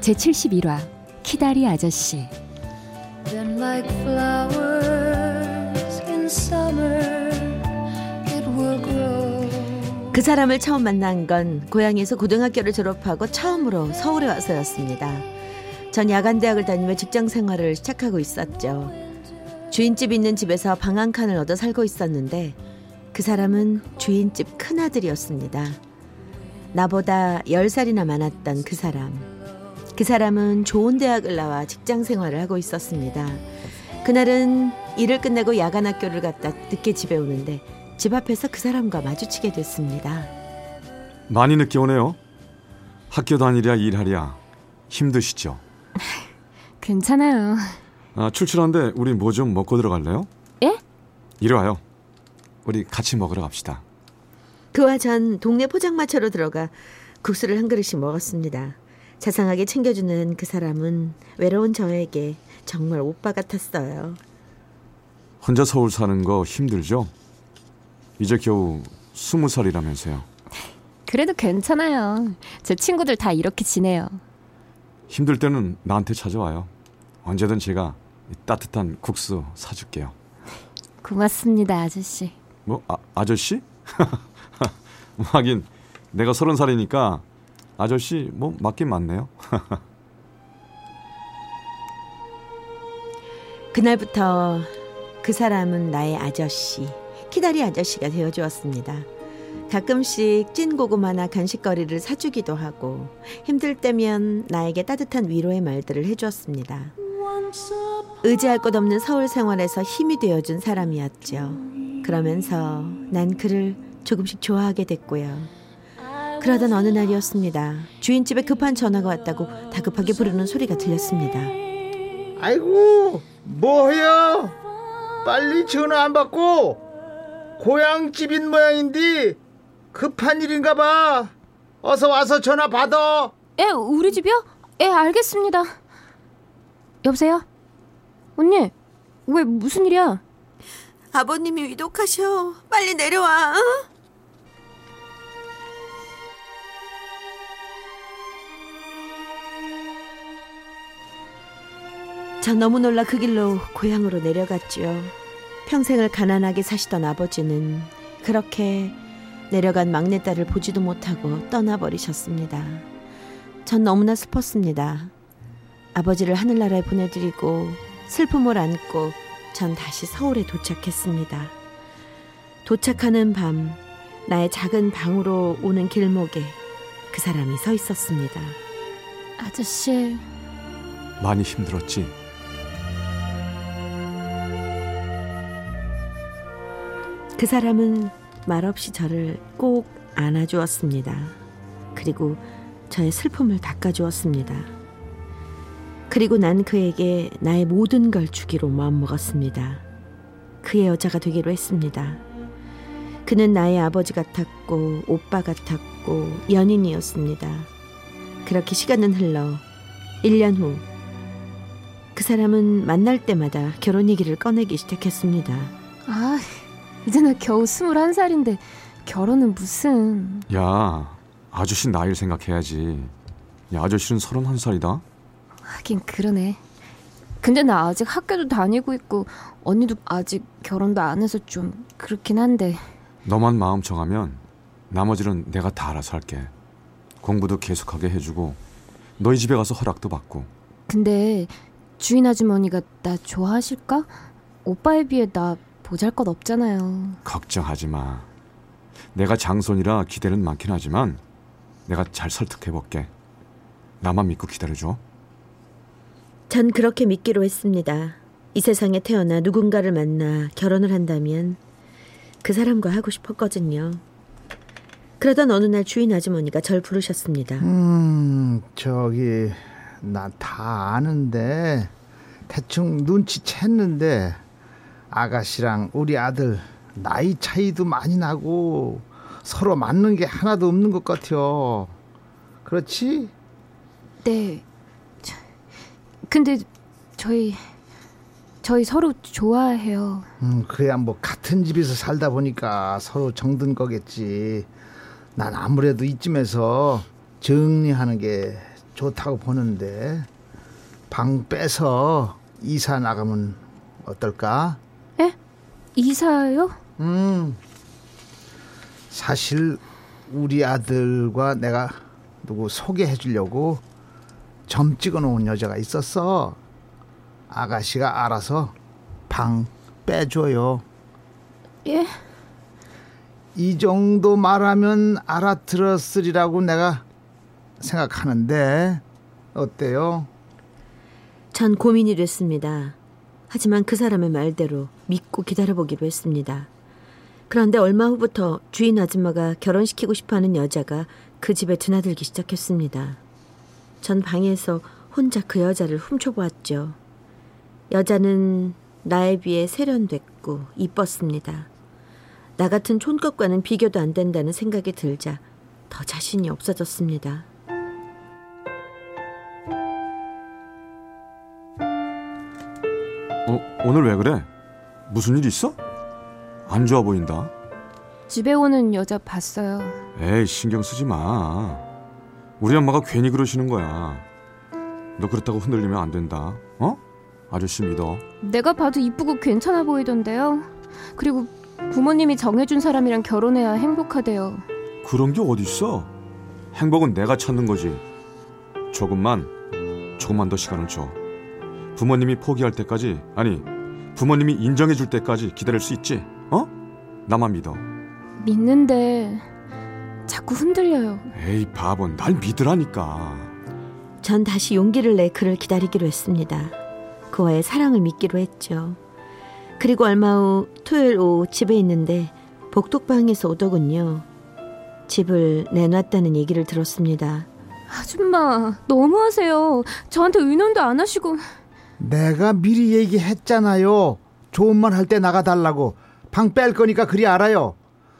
제71화 키다리 아저씨 like 그 사람을 처음 만난 건 고향에서 고등학교를 졸업하고 처음으로 서울에 와서였습니다. 전 야간대학을 다니며 직장 생활을 시작하고 있었죠. 주인집 있는 집에서 방 한 칸을 얻어 살고 있었는데 그 사람은 주인집 큰아들이었습니다. 나보다 10살이나 많았던 그 사람. 그 사람은 좋은 대학을 나와 직장 생활을 하고 있었습니다. 그날은 일을 끝내고 야간 학교를 갔다 늦게 집에 오는데 집 앞에서 그 사람과 마주치게 됐습니다. 많이 늦게 오네요. 학교 다니랴 일하랴 힘드시죠? 괜찮아요. 아, 출출한데 우리 뭐 좀 먹고 들어갈래요? 예? 이리 와요. 우리 같이 먹으러 갑시다. 그와 전 동네 포장마차로 들어가 국수를 한 그릇씩 먹었습니다. 자상하게 챙겨주는 그 사람은 외로운 저에게 정말 오빠 같았어요. 혼자 서울 사는 거 힘들죠? 이제 겨우 스무 살이라면서요. 그래도 괜찮아요. 제 친구들 다 이렇게 지내요. 힘들 때는 나한테 찾아와요. 언제든 제가 따뜻한 국수 사줄게요. 고맙습니다, 아저씨. 뭐 아, 아저씨? 하긴 내가 서른 살이니까 아저씨 뭐 맞긴 맞네요. 그날부터 그 사람은 나의 아저씨, 키다리 아저씨가 되어 주었습니다. 가끔씩 찐 고구마나 간식거리를 사주기도 하고 힘들 때면 나에게 따뜻한 위로의 말들을 해주었습니다. 의지할 것 없는 서울 생활에서 힘이 되어준 사람이었죠. 그러면서 난 그를 조금씩 좋아하게 됐고요. 그러던 어느 날이었습니다. 주인집에 급한 전화가 왔다고 다급하게 부르는 소리가 들렸습니다. 아이고 뭐해요? 빨리 전화 안 받고 고향집인 모양인데 급한 일인가 봐. 어서 와서 전화 받아. 예, 우리 집이요? 예, 알겠습니다. 여보세요? 언니, 왜 무슨 일이야? 아버님이 위독하셔. 빨리 내려와. 응? 전 너무 놀라 그 길로 고향으로 내려갔지요. 평생을 가난하게 사시던 아버지는 그렇게 내려간 막내딸을 보지도 못하고 떠나버리셨습니다. 전 너무나 슬펐습니다. 아버지를 하늘나라에 보내드리고 슬픔을 안고 전 다시 서울에 도착했습니다. 도착하는 밤, 나의 작은 방으로 오는 길목에 그 사람이 서 있었습니다. 아저씨. 많이 힘들었지? 그 사람은 말없이 저를 꼭 안아주었습니다. 그리고 저의 슬픔을 닦아주었습니다. 그리고 난 그에게 나의 모든 걸 주기로 마음먹었습니다. 그의 여자가 되기로 했습니다. 그는 나의 아버지 같았고 오빠 같았고 연인이었습니다. 그렇게 시간은 흘러 1년 후 그 사람은 만날 때마다 결혼 얘기를 꺼내기 시작했습니다. 아, 이제 나 겨우 21살인데 결혼은 무슨. 야 아저씨 나이를 생각해야지. 야 아저씨는 31살이다? 하긴 그러네. 근데 나 아직 학교도 다니고 있고 언니도 아직 결혼도 안 해서 좀 그렇긴 한데. 너만 마음 정하면 나머지는 내가 다 알아서 할게. 공부도 계속하게 해주고 너희 집에 가서 허락도 받고. 근데 주인 아주머니가 나 좋아하실까? 오빠에 비해 나 보잘 것 없잖아요. 걱정하지 마. 내가 장손이라 기대는 많긴 하지만 내가 잘 설득해 볼게. 나만 믿고 기다려줘. 전 그렇게 믿기로 했습니다. 이 세상에 태어나 누군가를 만나 결혼을 한다면 그 사람과 하고 싶었거든요. 그러던 어느 날 주인 아주머니가 절 부르셨습니다. 음, 저기 나 다 아는데 대충 눈치챘는데 아가씨랑 우리 아들 나이 차이도 많이 나고 서로 맞는 게 하나도 없는 것 같아요. 그렇지? 네. 저- 근데 저희 저희 서로 좋아해요. 음, 그래야 뭐 같은 집에서 살다 보니까 서로 정든 거겠지. 난 아무래도 이쯤에서 정리하는 게 좋다고 보는데 방 빼서 이사 나가면 어떨까? 에? 이사요? 음, 사실 우리 아들과 내가 누구 소개해 주려고 점 찍어 놓은 여자가 있었어. 아가씨가 알아서 방 빼줘요. 예? 이 정도 말하면 알아들었으리라고 내가 생각하는데 어때요? 전 고민이 됐습니다. 하지만 그 사람의 말대로 믿고 기다려보기로 했습니다. 그런데 얼마 후부터 주인 아줌마가 결혼시키고 싶어 하는 여자가 그 집에 드나들기 시작했습니다. 전 방에서 혼자 그 여자를 훔쳐보았죠. 여자는 나에 비해 세련됐고 이뻤습니다. 나 같은 촌것과는 비교도 안 된다는 생각이 들자 더 자신이 없어졌습니다. 어, 오늘 왜 그래? 무슨 일 있어? 안 좋아 보인다. 집에 오는 여자 봤어요. 에이, 신경 쓰지 마. 우리 엄마가 괜히 그러시는 거야. 너 그렇다고 흔들리면 안 된다. 어? 아저씨 믿어. 내가 봐도 이쁘고 괜찮아 보이던데요. 그리고 부모님이 정해준 사람이랑 결혼해야 행복하대요. 그런 게 어딨어? 행복은 내가 찾는 거지. 조금만, 조금만 더 시간을 줘. 부모님이 포기할 때까지, 아니, 부모님이 인정해 줄 때까지 기다릴 수 있지? 어? 나만 믿어. 믿는데 자꾸 흔들려요. 에이, 바보, 날 믿으라니까. 전 다시 용기를 내 그를 기다리기로 했습니다. 그와의 사랑을 믿기로 했죠. 그리고 얼마 후 토요일 오후 집에 있는데 복덕방에서 오더군요. 집을 내놨다는 얘기를 들었습니다. 아줌마 너무하세요. 저한테 의논도 안 하시고 내가 미리 얘기했잖아요. 좋은 말 할 때 나가달라고. 방 뺄 거니까 그리 알아요.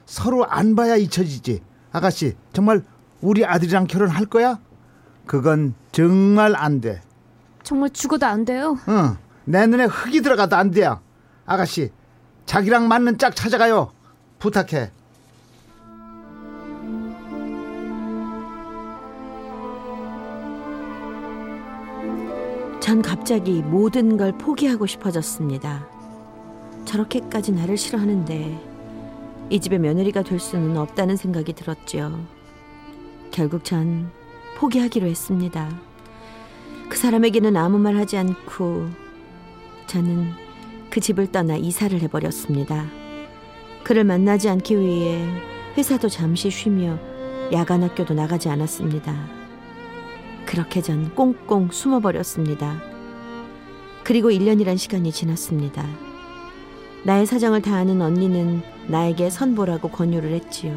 서로 안 봐야 잊혀지지. 아가씨, 정말 우리 아들이랑 결혼할 거야? 그건 정말 안 돼. 정말 죽어도 안 돼요. 응, 내 눈에 흙이 들어가도 안 돼요. 아가씨, 자기랑 맞는 짝 찾아가요. 부탁해. 전 갑자기 모든 걸 포기하고 싶어졌습니다. 저렇게까지 나를 싫어하는데 이 집의 며느리가 될 수는 없다는 생각이 들었죠. 결국 전 포기하기로 했습니다. 그 사람에게는 아무 말 하지 않고 저는 그 집을 떠나 이사를 해버렸습니다. 그를 만나지 않기 위해 회사도 잠시 쉬며 야간 학교도 나가지 않았습니다. 그렇게 전 꽁꽁 숨어버렸습니다. 그리고 1년이란 시간이 지났습니다. 나의 사정을 다 아는 언니는 나에게 선보라고 권유를 했지요.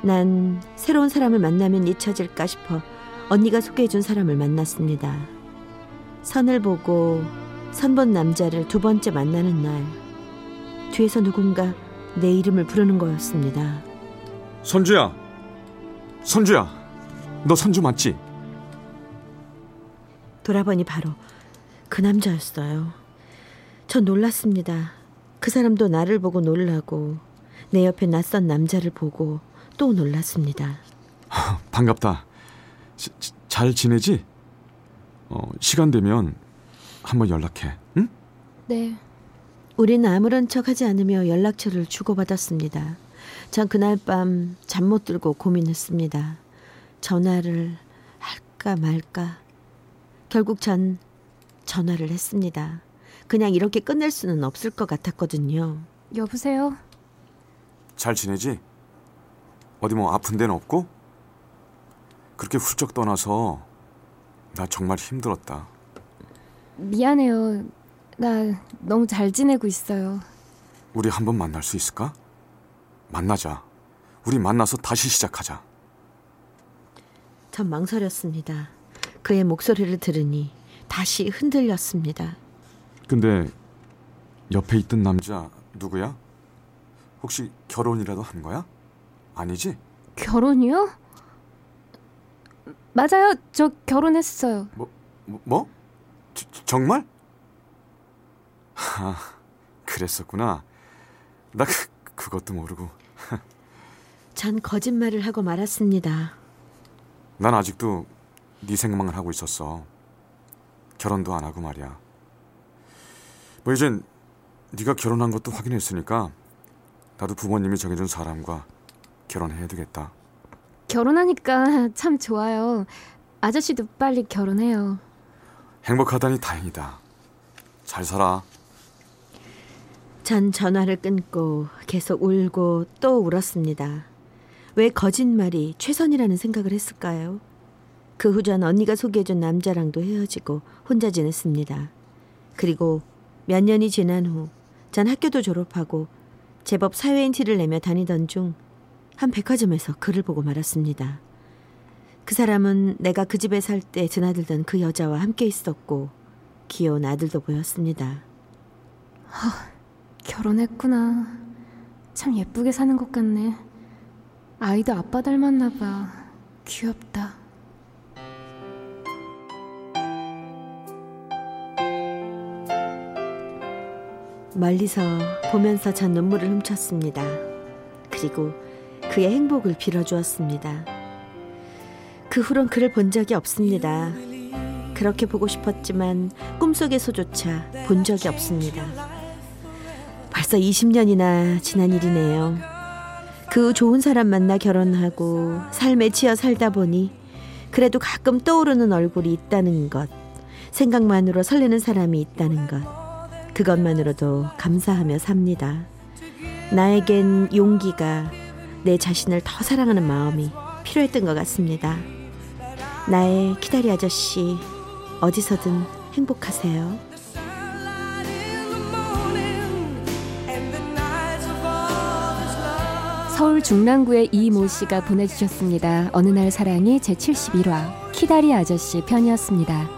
난 새로운 사람을 만나면 잊혀질까 싶어 언니가 소개해준 사람을 만났습니다. 선을 보고 선본 남자를 두 번째 만나는 날, 뒤에서 누군가 내 이름을 부르는 거였습니다. 선주야! 선주야! 너 선주 맞지? 돌아보니 바로 그 남자였어요. 전 놀랐습니다. 그 사람도 나를 보고 놀라고 내 옆에 낯선 남자를 보고 또 놀랐습니다. 반갑다. 지- 지- 잘 지내지? 어, 시간 되면 한번 연락해. 응? 네. 우리는 아무런 척하지 않으며 연락처를 주고받았습니다. 전 그날 밤 잠 못 들고 고민했습니다. 전화를 할까 말까. 결국 전 전화를 했습니다. 그냥 이렇게 끝낼 수는 없을 것 같았거든요. 여보세요. 잘 지내지? 어디 뭐 아픈 데는 없고? 그렇게 훌쩍 떠나서 나 정말 힘들었다. 미안해요. 나 너무 잘 지내고 있어요. 우리 한번 만날 수 있을까? 만나자. 우리 만나서 다시 시작하자. 전 망설였습니다. 그의 목소리를 들으니 다시 흔들렸습니다. 근데 옆에 있던 남자 누구야? 혹시 결혼이라도 한 거야? 아니지? 결혼이요? 맞아요. 저 결혼했어요. 뭐? 뭐? 저- 정말? 하, 그랬었구나. 나 그, 그것도 모르고. 전 거짓말을 하고 말았습니다. 난 아직도 네 생각만 하고 있었어. 결혼도 안 하고 말이야. 뭐 이젠 네가 결혼한 것도 확인했으니까 나도 부모님이 정해준 사람과 결혼해야 되겠다. 결혼하니까 참 좋아요. 아저씨도 빨리 결혼해요. 행복하다니 다행이다. 잘 살아. 전 전화를 끊고 계속 울고 또 울었습니다. 왜 거짓말이 최선이라는 생각을 했을까요? 그 후 전 언니가 소개해준 남자랑도 헤어지고 혼자 지냈습니다. 그리고 몇 년이 지난 후 전 학교도 졸업하고 제법 사회인 티를 내며 다니던 중 한 백화점에서 글을 보고 말았습니다. 그 사람은 내가 그 집에 살 때 드나들던 그 여자와 함께 있었고 귀여운 아들도 보였습니다. 결혼했구나. 참 예쁘게 사는 것 같네. 아이도 아빠 닮았나 봐. 귀엽다. 멀리서 보면서 전 눈물을 훔쳤습니다. 그리고 그의 행복을 빌어주었습니다. 그 후론 그를 본 적이 없습니다. 그렇게 보고 싶었지만 꿈속에서조차 본 적이 없습니다. 벌써 20년이나 지난 일이네요. 그후 좋은 사람 만나 결혼하고 삶에 치여 살다 보니 그래도 가끔 떠오르는 얼굴이 있다는 것, 생각만으로 설레는 사람이 있다는 것, 그것만으로도 감사하며 삽니다. 나에겐 용기가 내 자신을 더 사랑하는 마음이 필요했던 것 같습니다. 나의 키다리 아저씨, 어디서든 행복하세요. 서울 중랑구의 이모 씨가 보내주셨습니다. 어느 날 사랑이 제 71화 키다리 아저씨 편이었습니다.